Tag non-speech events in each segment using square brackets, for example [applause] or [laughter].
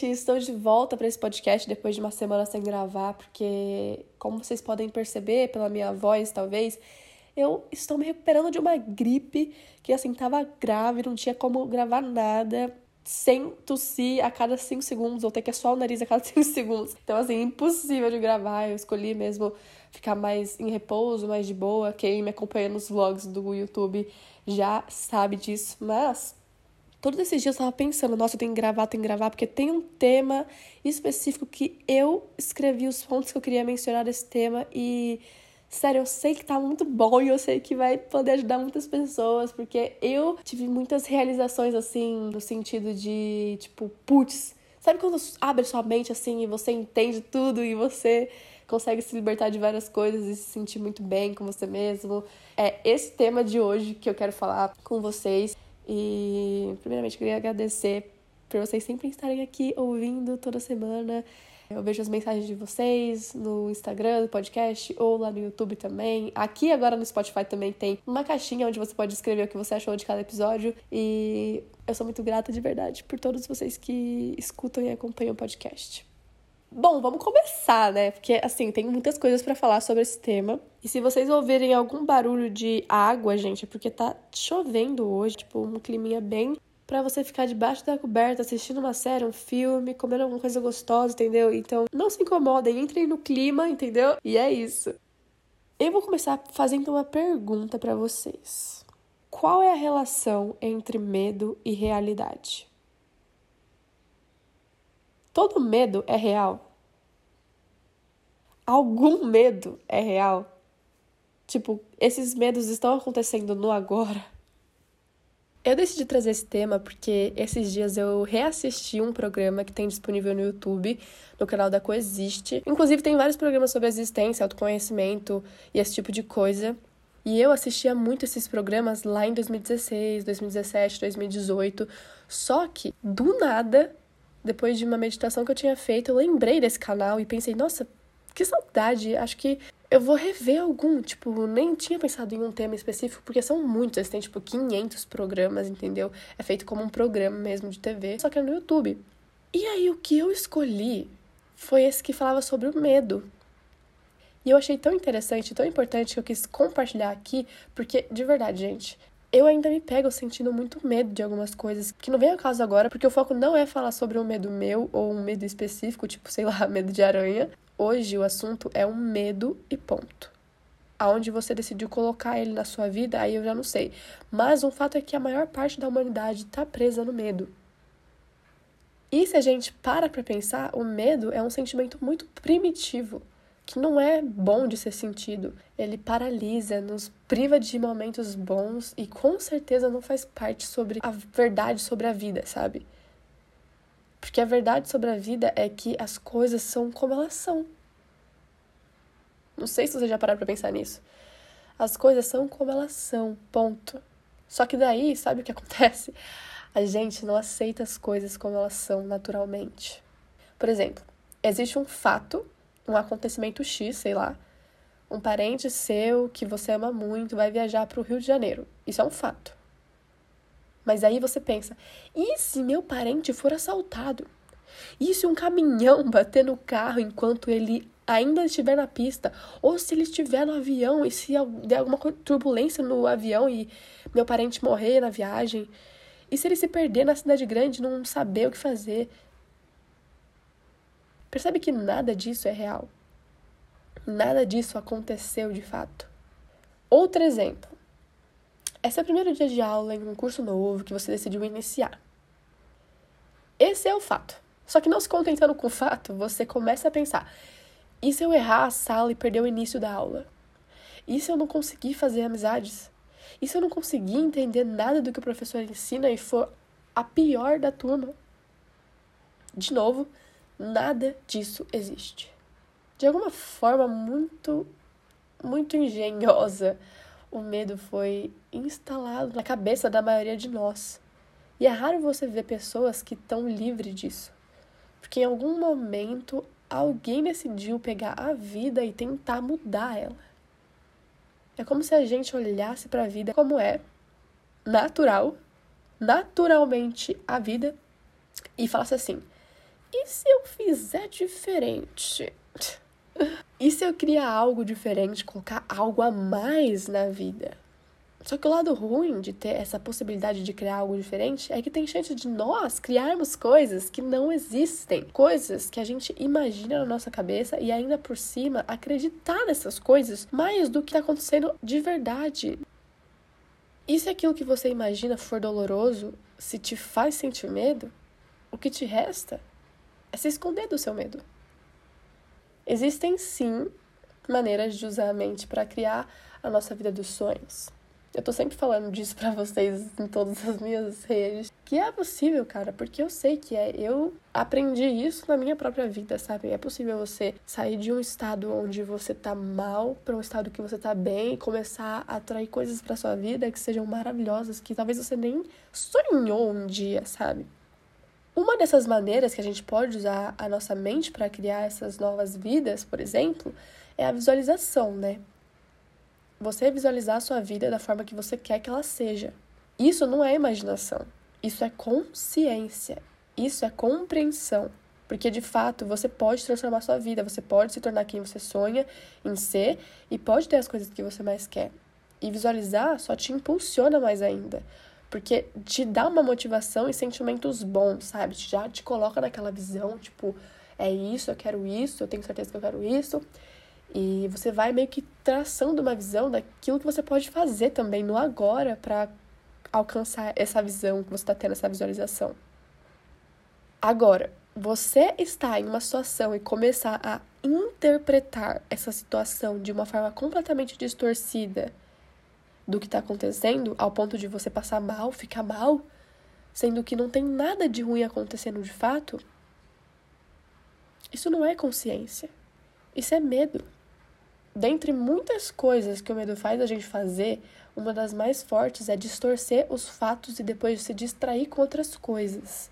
gente! Estou de volta para esse podcast depois de uma semana sem gravar, porque, como vocês podem perceber pela minha voz, talvez, eu estou me recuperando de uma gripe que, assim, tava grave, não tinha como gravar nada sem tossir a cada 5 segundos ou ter que assoar o nariz a cada [laughs] 5 segundos. Então, assim, impossível de gravar. Eu escolhi mesmo ficar mais em repouso, mais de boa. Quem me acompanha nos vlogs do YouTube já sabe disso, mas todos esses dias eu tava pensando, nossa, eu tenho que gravar, tenho que gravar, porque tem um tema específico que eu escrevi os pontos que eu queria mencionar desse tema e sério, eu sei que tá muito bom e eu sei que vai poder ajudar muitas pessoas, porque eu tive muitas realizações assim, no sentido de, tipo, putz, sabe quando abre sua mente assim e você entende tudo e você consegue se libertar de várias coisas e se sentir muito bem com você mesmo. É esse tema de hoje que eu quero falar com vocês. E, primeiramente, queria agradecer por vocês sempre estarem aqui ouvindo toda semana. Eu vejo as mensagens de vocês no Instagram, no podcast ou lá no YouTube também. Aqui agora no Spotify também tem uma caixinha onde você pode escrever o que você achou de cada episódio. E eu sou muito grata de verdade por todos vocês que escutam e acompanham o podcast. Bom, vamos começar, né? Porque assim, tem muitas coisas para falar sobre esse tema. E se vocês ouvirem algum barulho de água, gente, é porque tá chovendo hoje, tipo, um climinha bem para você ficar debaixo da coberta assistindo uma série, um filme, comendo alguma coisa gostosa, entendeu? Então, não se incomodem, entrem no clima, entendeu? E é isso. Eu vou começar fazendo uma pergunta para vocês. Qual é a relação entre medo e realidade? Todo medo é real? Algum medo é real? Tipo, esses medos estão acontecendo no agora? Eu decidi trazer esse tema porque esses dias eu reassisti um programa que tem disponível no YouTube, no canal da Coexiste. Inclusive, tem vários programas sobre existência, autoconhecimento e esse tipo de coisa. E eu assistia muito esses programas lá em 2016, 2017, 2018. Só que, do nada, depois de uma meditação que eu tinha feito, eu lembrei desse canal e pensei, nossa, que saudade, acho que eu vou rever algum, tipo, nem tinha pensado em um tema específico, porque são muitos, têm, tipo, 500 programas, entendeu? É feito como um programa mesmo de TV, só que é no YouTube. E aí, o que eu escolhi foi esse que falava sobre o medo. E eu achei tão interessante, tão importante que eu quis compartilhar aqui, porque, de verdade, gente, eu ainda me pego sentindo muito medo de algumas coisas que não vem ao caso agora, porque o foco não é falar sobre um medo meu ou um medo específico, tipo, sei lá, [laughs] medo de aranha. Hoje o assunto é um medo e ponto. Aonde você decidiu colocar ele na sua vida, aí eu já não sei. Mas um fato é que a maior parte da humanidade está presa no medo. E se a gente para pra pensar, o medo é um sentimento muito primitivo que não é bom de ser sentido. Ele paralisa, nos priva de momentos bons e com certeza não faz parte sobre a verdade sobre a vida, sabe? Porque a verdade sobre a vida é que as coisas são como elas são. Não sei se você já pararam pra pensar nisso. As coisas são como elas são, ponto. Só que daí, sabe o que [laughs] acontece? A gente não aceita as coisas como elas são naturalmente. Por exemplo, existe um fato um acontecimento X, sei lá, um parente seu que você ama muito vai viajar para o Rio de Janeiro. Isso é um fato. Mas aí você pensa: e se meu parente for assaltado? E se um caminhão bater no carro enquanto ele ainda estiver na pista? Ou se ele estiver no avião e se der alguma turbulência no avião e meu parente morrer na viagem? E se ele se perder na cidade grande não saber o que fazer? Percebe que nada disso é real. Nada disso aconteceu de fato. Outro exemplo. Esse é o primeiro dia de aula em um curso novo que você decidiu iniciar. Esse é o fato. Só que não se contentando com o fato, você começa a pensar: e se eu errar a sala e perder o início da aula? E se eu não conseguir fazer amizades? E se eu não conseguir entender nada do que o professor ensina e for a pior da turma? De novo, Nada disso existe. De alguma forma muito, muito engenhosa, o medo foi instalado na cabeça da maioria de nós. E é raro você ver pessoas que estão livres disso. Porque em algum momento alguém decidiu pegar a vida e tentar mudar ela. É como se a gente olhasse para a vida como é, natural, naturalmente a vida, e falasse assim: e se eu fizer diferente? E se eu criar algo diferente, colocar algo a mais na vida? Só que o lado ruim de ter essa possibilidade de criar algo diferente é que tem chance de nós criarmos coisas que não existem, coisas que a gente imagina na nossa cabeça e ainda por cima acreditar nessas coisas mais do que está acontecendo de verdade. E se aquilo que você imagina for doloroso, se te faz sentir medo, o que te resta é se esconder do seu medo. Existem sim maneiras de usar a mente para criar a nossa vida dos sonhos. Eu tô sempre falando [laughs] disso para vocês em todas as minhas redes. Que é possível, cara, porque eu sei que é. Eu aprendi isso na minha própria vida, sabe? É possível você sair de um estado onde você tá mal para um estado que você tá bem e começar a atrair coisas para sua vida que sejam maravilhosas, que talvez você nem sonhou um dia, sabe? Uma dessas maneiras que a gente pode usar a nossa mente para criar essas novas vidas, por exemplo, é a visualização, né? você visualizar a sua vida da forma que você quer que ela seja. Isso não é imaginação, isso é consciência, isso é compreensão. Porque de fato você pode transformar sua vida, você pode se tornar quem você sonha em ser e pode ter as coisas que você mais quer. E visualizar só te impulsiona mais ainda. Porque te dá uma motivação e sentimentos bons, sabe? Já te coloca naquela visão, tipo, é isso, eu quero isso, eu tenho certeza que eu quero isso. E você vai meio que traçando uma visão daquilo que você pode fazer também no agora para alcançar essa visão que você está tendo, essa visualização. Agora, você está em uma situação e começar a interpretar essa situação de uma forma completamente distorcida do que está acontecendo, ao ponto de você passar mal, ficar mal, sendo que não tem nada de ruim acontecendo de fato, isso não é consciência. Isso é medo. Dentre muitas coisas que o medo faz a gente fazer, uma das mais fortes é distorcer os fatos e depois se distrair com outras coisas.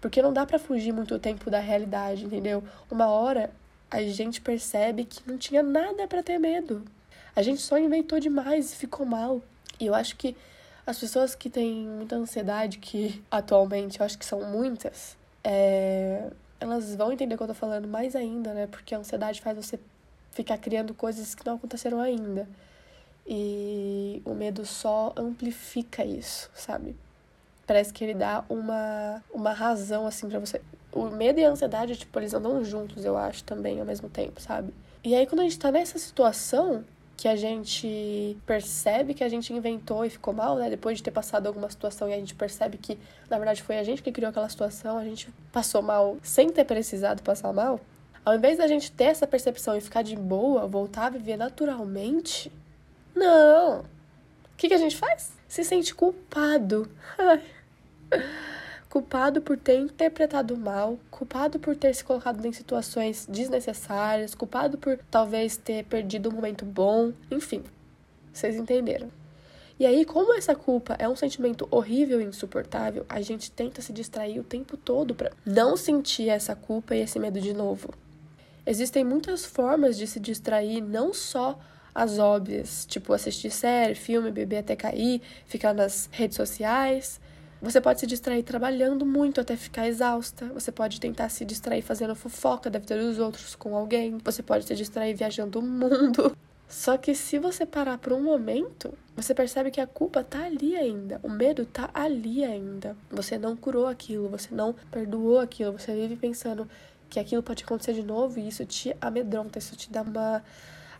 Porque não dá para fugir muito tempo da realidade, entendeu? Uma hora a gente percebe que não tinha nada para ter medo. A gente só inventou demais e ficou mal. E eu acho que as pessoas que têm muita ansiedade, que [laughs] atualmente eu acho que são muitas, é... elas vão entender o que eu tô falando mais ainda, né? Porque a ansiedade faz você ficar criando coisas que não aconteceram ainda. E o medo só amplifica isso, sabe? Parece que ele dá uma, uma razão, assim, para você. O medo e a ansiedade, tipo, eles andam juntos, eu acho, também, ao mesmo tempo, sabe? E aí, quando a gente tá nessa situação, que a gente percebe que a gente inventou e ficou mal, né? Depois de ter passado alguma situação e a gente percebe que, na verdade, foi a gente que criou aquela situação, a gente passou mal sem ter precisado passar mal. Ao invés da gente ter essa percepção e ficar de boa, voltar a viver naturalmente, não. O que, que a gente faz? Se sente culpado. [laughs] culpado por ter interpretado mal, culpado por ter se colocado em situações desnecessárias, culpado por talvez ter perdido um momento bom, enfim. Vocês entenderam. E aí, como essa culpa é um sentimento horrível e insuportável, a gente tenta se distrair o tempo todo para não sentir essa culpa e esse medo de novo. Existem muitas formas de se distrair, não só as óbvias, tipo assistir série, filme, beber até cair, ficar nas redes sociais. Você pode se distrair trabalhando muito até ficar exausta. Você pode tentar se distrair fazendo fofoca da vida dos outros com alguém. Você pode se distrair viajando o mundo. [laughs] Só que se você parar por um momento, você percebe que a culpa tá ali ainda. O medo tá ali ainda. Você não curou aquilo, você não perdoou aquilo. Você vive pensando: que aquilo pode acontecer de novo e isso te amedronta, isso te dá uma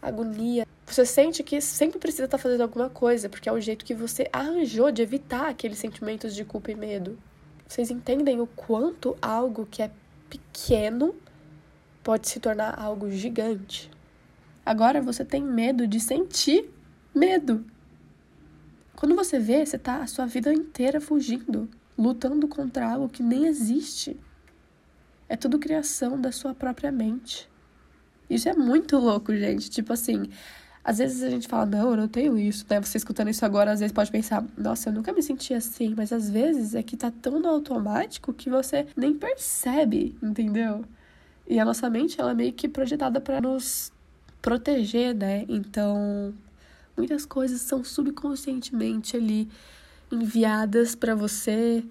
agonia. Você sente que sempre precisa estar tá fazendo alguma coisa, porque é o jeito que você arranjou de evitar aqueles sentimentos de culpa e medo. Vocês entendem o quanto algo que é pequeno pode se tornar algo gigante? Agora você tem medo de sentir medo. Quando você vê, você tá a sua vida inteira fugindo, lutando contra algo que nem existe. É tudo criação da sua própria mente. Isso é muito louco, gente. Tipo assim, às vezes a gente fala, não, eu não tenho isso, né? Você escutando isso agora, às vezes pode pensar, nossa, eu nunca me senti assim. Mas às vezes é que tá tão no automático que você nem percebe, entendeu? E a nossa mente, ela é meio que projetada para nos proteger, né? Então, muitas coisas são subconscientemente ali enviadas para você.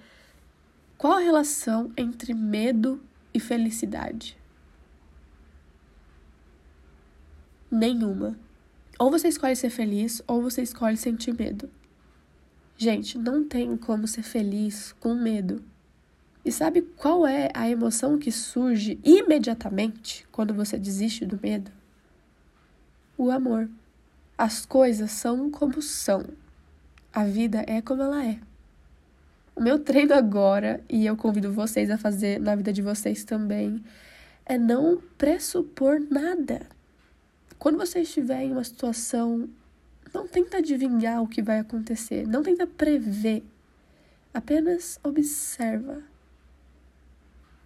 Qual a relação entre medo e felicidade? Nenhuma. Ou você escolhe ser feliz, ou você escolhe sentir medo. Gente, não tem como ser feliz com medo. E sabe qual é a emoção que surge imediatamente quando você desiste do medo? O amor. As coisas são como são. A vida é como ela é. O meu treino agora, e eu convido vocês a fazer na vida de vocês também, é não pressupor nada. Quando você estiver em uma situação, não tenta adivinhar o que vai acontecer, não tenta prever. Apenas observa.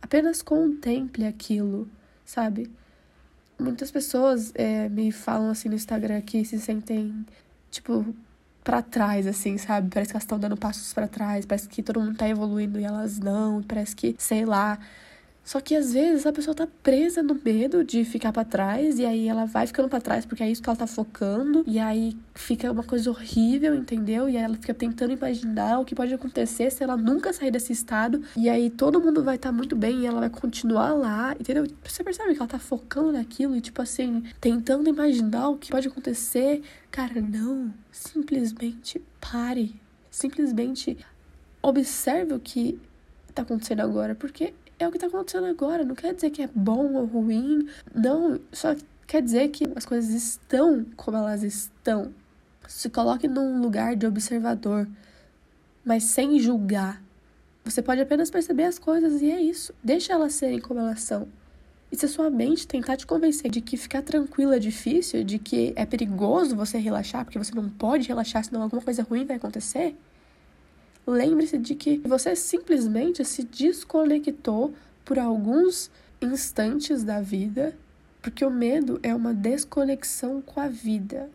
Apenas contemple aquilo, sabe? Muitas pessoas é, me falam assim no Instagram que se sentem, tipo, para trás, assim, sabe? Parece que elas estão dando passos para trás, parece que todo mundo tá evoluindo e elas não, parece que, sei lá. Só que às vezes a pessoa tá presa no medo de ficar para trás e aí ela vai ficando para trás porque é isso que ela tá focando e aí fica uma coisa horrível, entendeu? E aí ela fica tentando imaginar o que pode acontecer se ela nunca sair desse estado e aí todo mundo vai estar tá muito bem e ela vai continuar lá, entendeu? Você percebe que ela tá focando naquilo e tipo assim, tentando imaginar o que pode acontecer. Cara, não, simplesmente pare. Simplesmente observe o que tá acontecendo agora, porque é o que tá acontecendo agora. Não quer dizer que é bom ou ruim. Não, só quer dizer que as coisas estão como elas estão. Se coloque num lugar de observador, mas sem julgar. Você pode apenas perceber as coisas e é isso. Deixa elas serem como elas são. E se a sua mente tentar te convencer de que ficar tranquilo é difícil, de que é perigoso você relaxar, porque você não pode relaxar, senão alguma coisa ruim vai acontecer, lembre-se de que você simplesmente se desconectou por alguns instantes da vida, porque o medo é uma desconexão com a vida.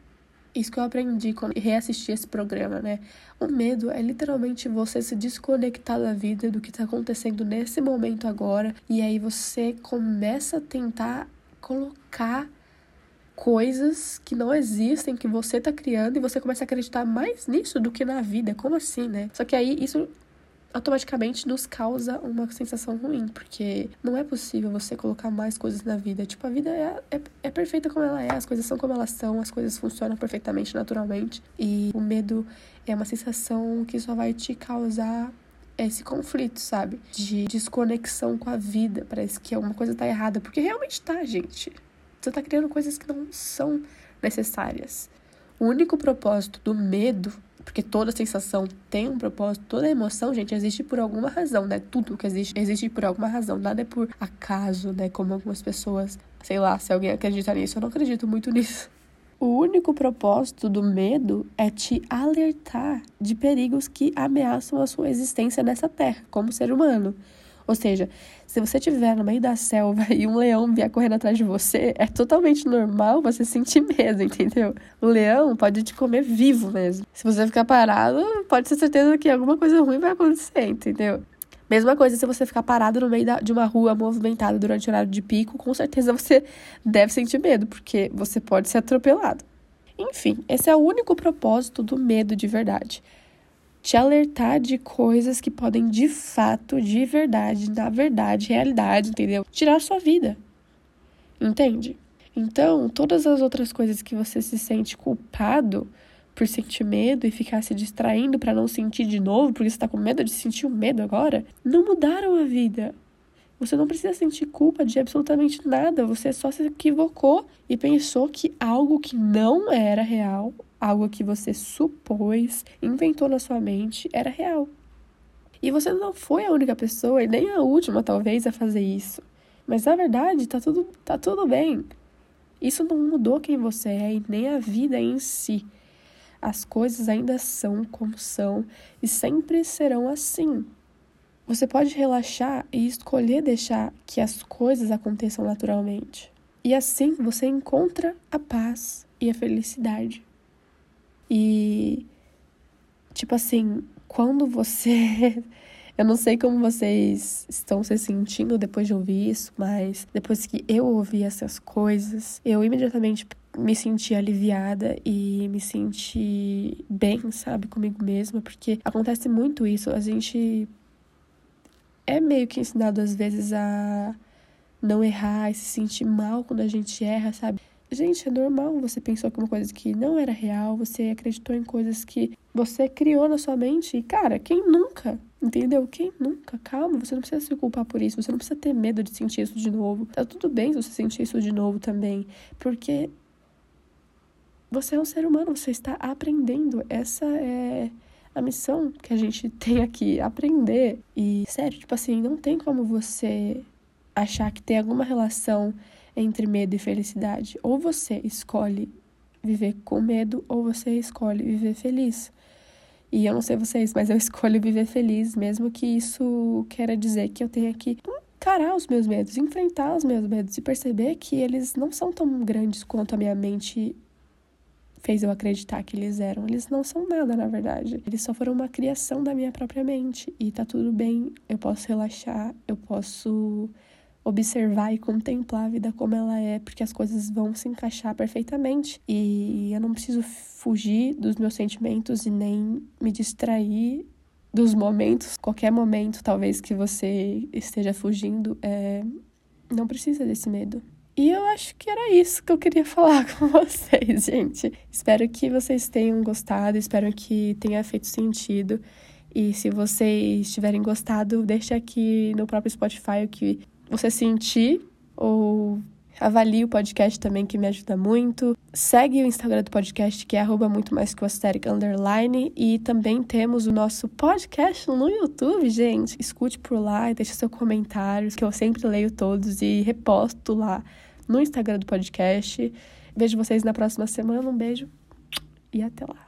Isso que eu aprendi quando reassisti esse programa, né? O medo é literalmente você se desconectar da vida, do que está acontecendo nesse momento agora, e aí você começa a tentar colocar coisas que não existem, que você tá criando, e você começa a acreditar mais nisso do que na vida. Como assim, né? Só que aí isso automaticamente nos causa uma sensação ruim, porque não é possível você colocar mais coisas na vida. Tipo, a vida é, é, é, perfeita como ela é, as coisas são como elas são, as coisas funcionam perfeitamente, naturalmente. E o medo é uma sensação que só vai te causar esse conflito, sabe? De desconexão com a vida. Parece que alguma coisa tá errada, porque realmente tá, gente. Você está criando coisas que não são necessárias. O único propósito do medo, porque toda sensação tem um propósito, toda emoção, gente, existe por alguma razão, né? Tudo que existe, existe por alguma razão. Nada é por acaso, né? Como algumas pessoas, sei lá, se alguém acredita nisso, eu não acredito muito [laughs] nisso. O único propósito do medo é te alertar de perigos que ameaçam a sua existência nessa terra, como ser humano. Ou seja, se você estiver no meio da selva [laughs] e um leão vier correndo atrás de você, é totalmente normal você sentir medo, entendeu? O leão pode te comer vivo mesmo. Se você ficar parado, pode ter certeza que alguma coisa ruim vai acontecer, entendeu? Mesma coisa se você ficar parado no meio da, de uma rua movimentada durante o horário de pico, com certeza você deve sentir medo, porque você pode ser atropelado. Enfim, esse é o único propósito do medo de verdade te alertar de coisas que podem de fato, de verdade, na verdade, realidade, entendeu? Tirar a sua vida. Entende? Então, todas as outras coisas que você se sente culpado por sentir medo e ficar se distraindo para não sentir de novo, porque você tá com medo de sentir o medo agora, não mudaram a vida. Você não precisa sentir culpa de absolutamente nada, você só se equivocou e pensou que algo que não era real algo que você supôs, inventou na sua mente, era real. E você não foi a única pessoa e nem a última, talvez, a fazer isso. Mas na verdade, tá tudo, tá tudo bem. Isso não mudou quem você é e nem a vida em si. As coisas ainda são como são e sempre serão assim. Você pode relaxar e escolher deixar que as coisas aconteçam naturalmente. E assim você encontra a paz e a felicidade. E, tipo assim, quando você. [laughs] Eu não sei como vocês estão se sentindo depois de ouvir isso, mas depois que eu ouvi essas coisas, eu imediatamente me senti aliviada e me senti bem, sabe, comigo mesma, porque acontece muito isso. A gente é meio que ensinado às vezes a não errar e se sentir mal quando a gente erra, sabe? Gente, é normal. Você pensou que uma coisa que não era real, você acreditou em coisas que você criou na sua mente. E, cara, quem nunca? Entendeu? Quem nunca? Calma, você não precisa se culpar por isso. Você não precisa ter medo de sentir isso de novo. Tá tudo bem se você sentir isso de novo também. Porque você é um ser humano, você está aprendendo. Essa é a missão que a gente [laughs] tem aqui, aprender. E, sério, tipo assim, não tem como você achar que tem alguma relação entre medo e felicidade. Ou você escolhe viver com medo, ou você escolhe viver feliz. E eu não sei vocês, mas eu [laughs] escolho viver feliz, mesmo que isso queira dizer que eu tenha que encarar os meus medos, enfrentar os meus medos e perceber que eles não são tão grandes quanto a minha mente fez eu acreditar que eles eram. Eles não são nada, na verdade. Eles só foram uma criação da minha própria mente. E tá tudo bem, eu posso relaxar, eu posso observar e contemplar a vida como ela é, porque as coisas vão se encaixar perfeitamente. E eu não preciso fugir dos meus sentimentos e nem me distrair dos momentos. Qualquer momento, talvez, que você esteja fugindo, é... não precisa desse medo. E eu acho que era isso que eu queria [laughs] falar com vocês, gente. Espero que vocês tenham gostado, espero que tenha feito sentido. E se vocês tiverem gostado, deixa aqui no próprio Spotify o que você sentir ou avalie o podcast também, que me ajuda muito. Segue o Instagram do podcast, que é arroba muito mais que o Aesthetic Underline. E também temos o nosso podcast no YouTube, gente. Escute por lá e deixe seu comentário, que eu sempre leio todos e reposto lá no Instagram do podcast. Vejo vocês na próxima semana. Um beijo e até lá.